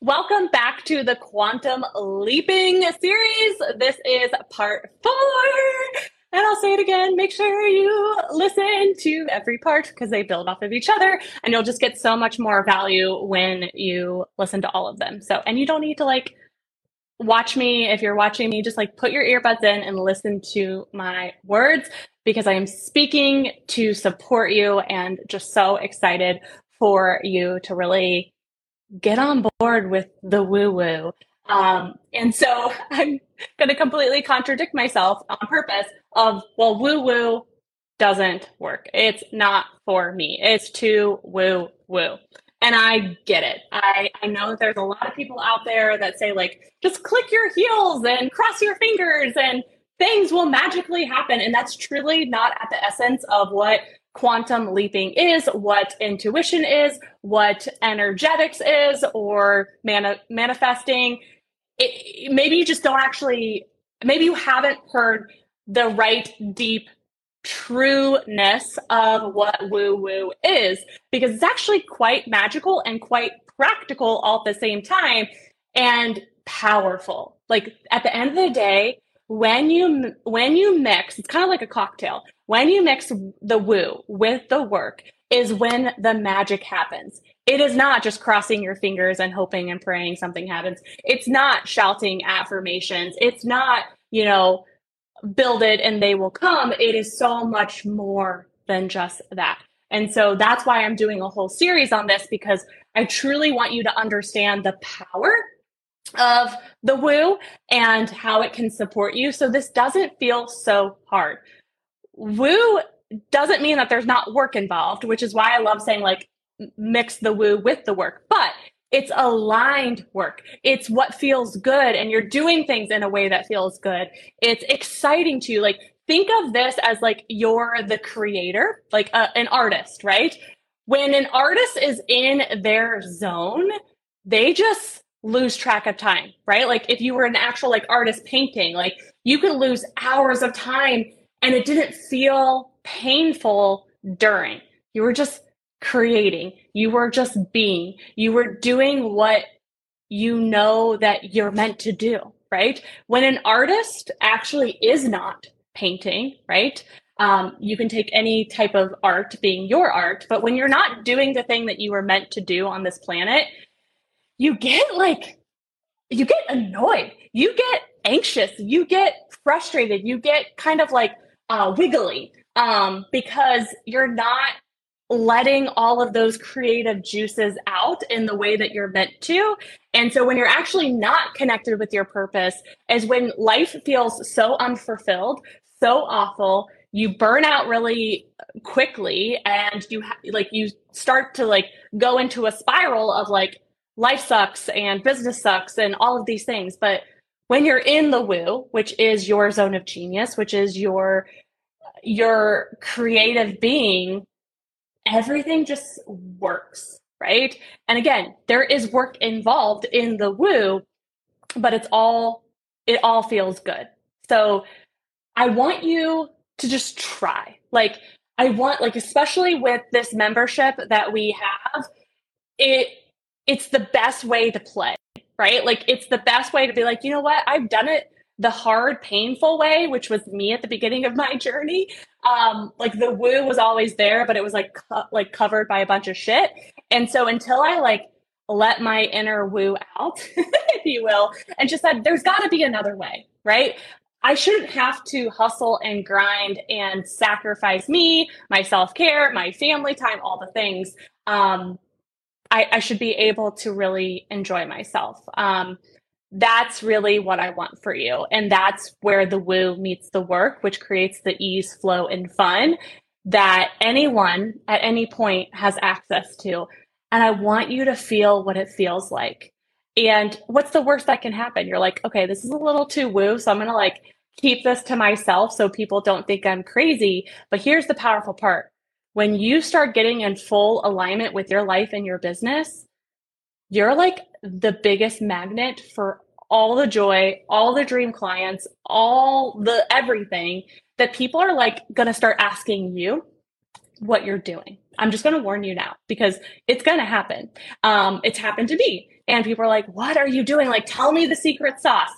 Welcome back to the Quantum Leaping series. This is part four. And I'll say it again make sure you listen to every part because they build off of each other and you'll just get so much more value when you listen to all of them. So, and you don't need to like watch me if you're watching me, just like put your earbuds in and listen to my words because I am speaking to support you and just so excited for you to really get on board with the woo woo. Um, and so I'm going to completely contradict myself on purpose of, well, woo woo doesn't work. It's not for me. It's too woo woo. And I get it. I, I know that there's a lot of people out there that say, like, just click your heels and cross your fingers and things will magically happen. And that's truly not at the essence of what quantum leaping is, what intuition is, what energetics is, or mani- manifesting. It, maybe you just don't actually, maybe you haven't heard the right deep trueness of what woo woo is, because it's actually quite magical and quite practical all at the same time and powerful. Like at the end of the day, when you when you mix, it's kind of like a cocktail when you mix the woo with the work is when the magic happens. It is not just crossing your fingers and hoping and praying something happens. It's not shouting affirmations. It's not, you know, build it and they will come. It is so much more than just that. And so that's why I'm doing a whole series on this because I truly want you to understand the power of the woo and how it can support you. So this doesn't feel so hard woo doesn't mean that there's not work involved, which is why I love saying like mix the woo with the work. But it's aligned work. It's what feels good and you're doing things in a way that feels good. It's exciting to you. Like think of this as like you're the creator, like a, uh, an artist, right? When an artist is in their zone, they just lose track of time, right? Like if you were an actual like artist painting, like you could lose hours of time and it didn't feel painful during. You were just creating, you were just being, you were doing what you know that you're meant to do, right? When an artist actually is not painting, right? Um, you can take any type of art being your art, but when you're not doing the thing that you were meant to do on this planet, you get like, you get annoyed, you get anxious, you get frustrated, you get kind of like uh, wiggly um, because you're not letting all of those creative juices out in the way that you're meant to. And so when you're actually not connected with your purpose is when life feels so unfulfilled, so awful, you burn out really quickly and you ha- like you start to like go into a spiral of like life sucks and business sucks and all of these things. But when you're in the woo, which is your zone of genius, which is your your creative being, everything just works, right? And again, there is work involved in the woo, but it's all it all feels good. So I want you to just try. Like I want like especially with this membership that we have, it it's the best way to play right? Like it's the best way to be like, you know what? I've done it the hard, painful way, which was me at the beginning of my journey. Um, like the woo was always there, but it was like co- like covered by a bunch of shit. And so until I like let my inner woo out, if you will, and just said, there's got to be another way, right? I shouldn't have to hustle and grind and sacrifice me, my self care, my family time, all the things. Um, I, I should be able to really enjoy myself. Um, that's really what I want for you. And that's where the woo meets the work, which creates the ease, flow, and fun that anyone at any point has access to. And I want you to feel what it feels like. And what's the worst that can happen? You're like, okay, this is a little too woo. So I'm going to like keep this to myself so people don't think I'm crazy. But here's the powerful part when you start getting in full alignment with your life and your business, you're like the biggest magnet for all the joy, all the dream clients, all the everything that people are like going to start asking you what you're doing. I'm just going to warn you now because it's going to happen. Um, it's happened to me. And people are like, what are you doing? Like, tell me the secret sauce.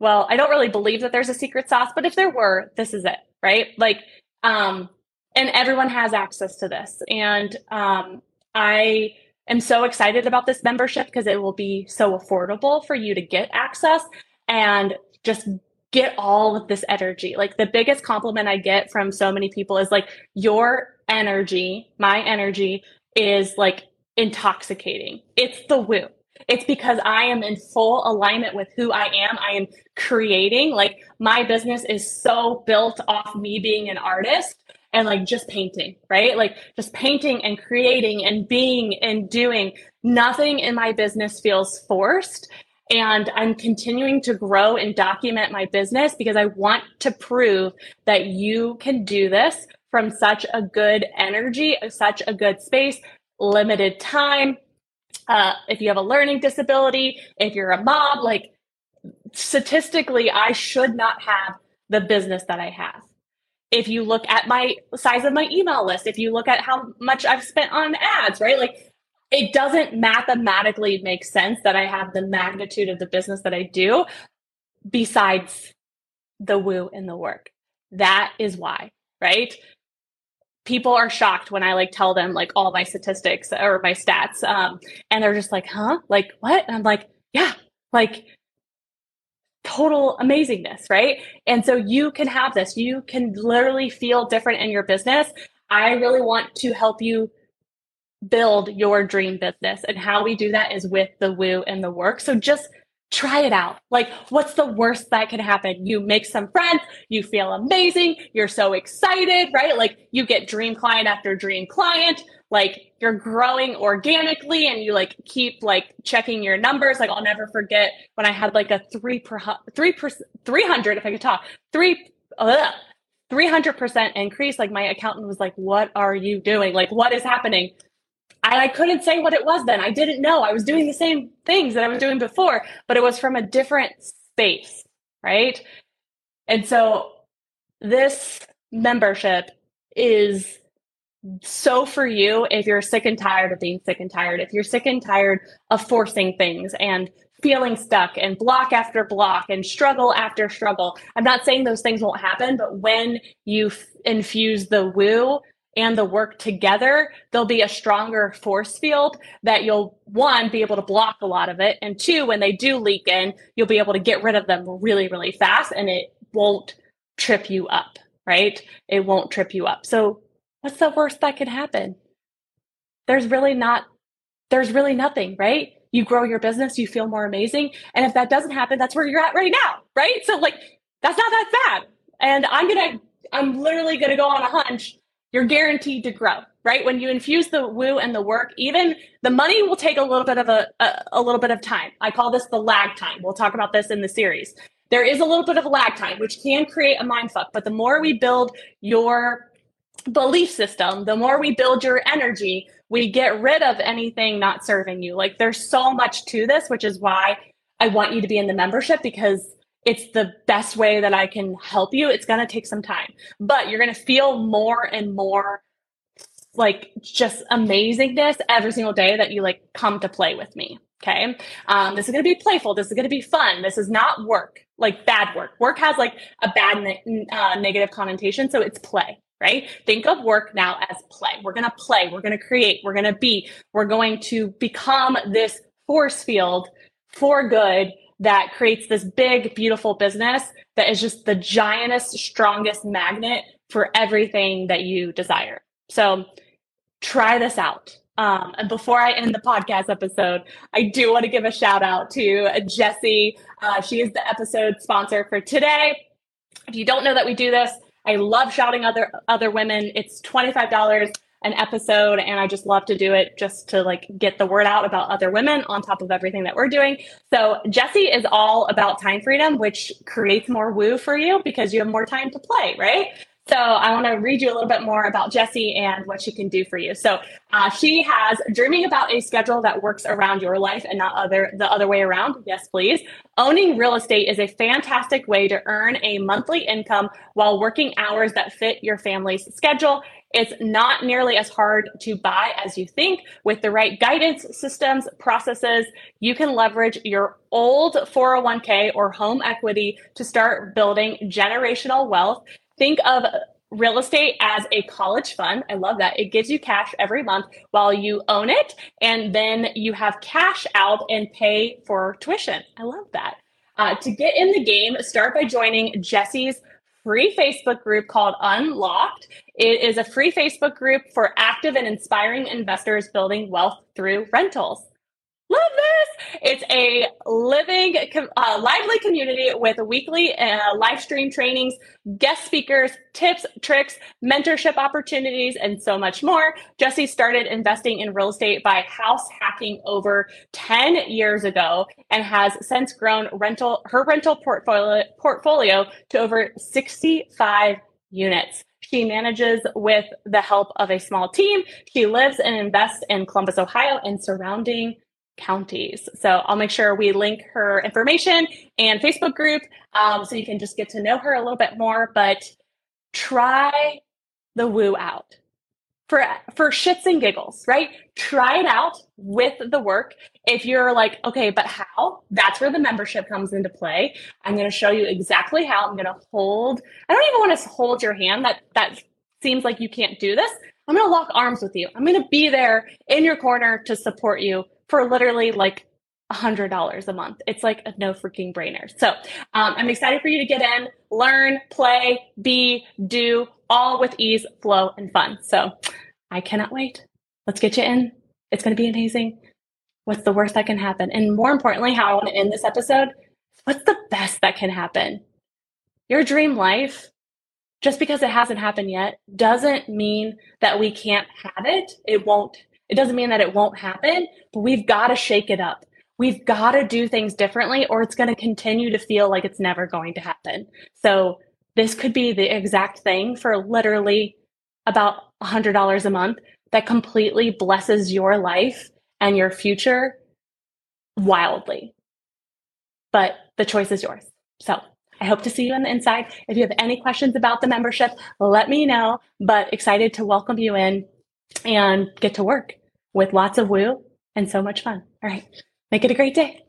Well, I don't really believe that there's a secret sauce, but if there were, this is it, right? Like, um, and everyone has access to this. And um, I am so excited about this membership because it will be so affordable for you to get access and just get all of this energy. Like the biggest compliment I get from so many people is like, your energy, my energy is like intoxicating. It's the woo. It's because I am in full alignment with who I am. I am creating. Like my business is so built off me being an artist and like just painting, right? Like just painting and creating and being and doing. Nothing in my business feels forced. And I'm continuing to grow and document my business because I want to prove that you can do this from such a good energy, such a good space, limited time. Uh, if you have a learning disability, if you're a mom, like statistically, I should not have the business that I have. If you look at my size of my email list, if you look at how much I've spent on ads, right? Like it doesn't mathematically make sense that I have the magnitude of the business that I do besides the woo and the work. That is why, right? People are shocked when I like tell them like all my statistics or my stats. Um, and they're just like, huh? Like what? And I'm like, yeah, like total amazingness, right? And so you can have this. You can literally feel different in your business. I really want to help you build your dream business. And how we do that is with the woo and the work. So just try it out. Like, what's the worst that can happen? You make some friends, you feel amazing, you're so excited, right? Like, you get dream client after dream client. Like, you're growing organically and you like keep like checking your numbers. Like, I'll never forget when I had like a three per three per 300, if I could talk, three, ugh, 300% increase. Like, my accountant was like, What are you doing? Like, what is happening? And I couldn't say what it was then. I didn't know. I was doing the same things that I was doing before, but it was from a different space, right? And so this membership is so for you if you're sick and tired of being sick and tired, if you're sick and tired of forcing things and feeling stuck and block after block and struggle after struggle. I'm not saying those things won't happen, but when you f- infuse the woo and the work together, there'll be a stronger force field that you'll one be able to block a lot of it. And two, when they do leak in, you'll be able to get rid of them really, really fast and it won't trip you up, right? It won't trip you up. So what's the worst that could happen? There's really not, there's really nothing, right? You grow your business, you feel more amazing. And if that doesn't happen, that's where you're at right now, right? So like that's not that bad. And I'm gonna, I'm literally gonna go on a hunch you're guaranteed to grow right when you infuse the woo and the work even the money will take a little bit of a, a, a, little bit of time i call this the lag time we'll talk about this in the series there is a little bit of a lag time which can create a mind fuck but the more we build your belief system the more we build your energy we get rid of anything not serving you like there's so much to this which is why i want you to be in the membership because it's the best way that I can help you. It's going to take some time, but you're going to feel more and more like just amazingness every single day that you like come to play with me. Okay. Um, this is going to be playful. This is going to be fun. This is not work, like bad work. Work has like a bad ne- uh, negative connotation. So it's play, right? Think of work now as play. We're going to play. We're going to create. We're going to be. We're going to become this force field for good that creates this big, beautiful business that is just the giantest, strongest magnet for everything that you desire. So try this out. Um, and before I end the podcast episode, I do want to give a shout out to Jessie. Uh, she is the episode sponsor for today. If you don't know that we do this, I love shouting other other women. It's twenty five dollars an episode and I just love to do it just to like get the word out about other women on top of everything that we're doing. So Jessie is all about time freedom, which creates more woo for you because you have more time to play, right? So I want to read you a little bit more about Jessie and what she can do for you. So uh, she has dreaming about a schedule that works around your life and not other the other way around. Yes, please. Owning real estate is a fantastic way to earn a monthly income while working hours that fit your family's schedule. It's not nearly as hard to buy as you think. With the right guidance systems, processes, you can leverage your old 401k or home equity to start building generational wealth. Think of real estate as a college fund. I love that. It gives you cash every month while you own it, and then you have cash out and pay for tuition. I love that. Uh, to get in the game, start by joining Jessie's free Facebook group called Unlocked. It is a free Facebook group for active and inspiring investors building wealth through rentals. Love this. It's a living, uh, lively community with weekly uh, live stream trainings, guest speakers, tips, tricks, mentorship opportunities, and so much more. Jessie started investing in real estate by house hacking over 10 years ago and has since grown rental, her rental portfolio, portfolio to over 65 units. She manages with the help of a small team. She lives and invests in Columbus, Ohio and surrounding counties. So I'll make sure we link her information and Facebook group um, so you can just get to know her a little bit more. But try the woo out for for shits and giggles, right? Try it out with the work. If you're like, okay, but how? That's where the membership comes into play. I'm going to show you exactly how. I'm going to hold. I don't even want to hold your hand. That that seems like you can't do this. I'm going to lock arms with you. I'm going to be there in your corner to support you for literally like $100 a month. It's like a no freaking brainer. So um, I'm excited for you to get in, learn, play, be, do, all with ease, flow, and fun. So I cannot wait. Let's get you in. It's going to be amazing. What's the worst that can happen? And more importantly, how I want to end this episode what's the best that can happen? Your dream life, just because it hasn't happened yet, doesn't mean that we can't have it. It won't it doesn't mean that it won't happen, but we've got to shake it up. We've got to do things differently, or it's going to continue to feel like it's never going to happen. So, this could be the exact thing for literally about $100 a month that completely blesses your life and your future wildly. But the choice is yours. So, I hope to see you on the inside. If you have any questions about the membership, let me know. But excited to welcome you in and get to work with lots of woo and so much fun. All right. Make it a great day.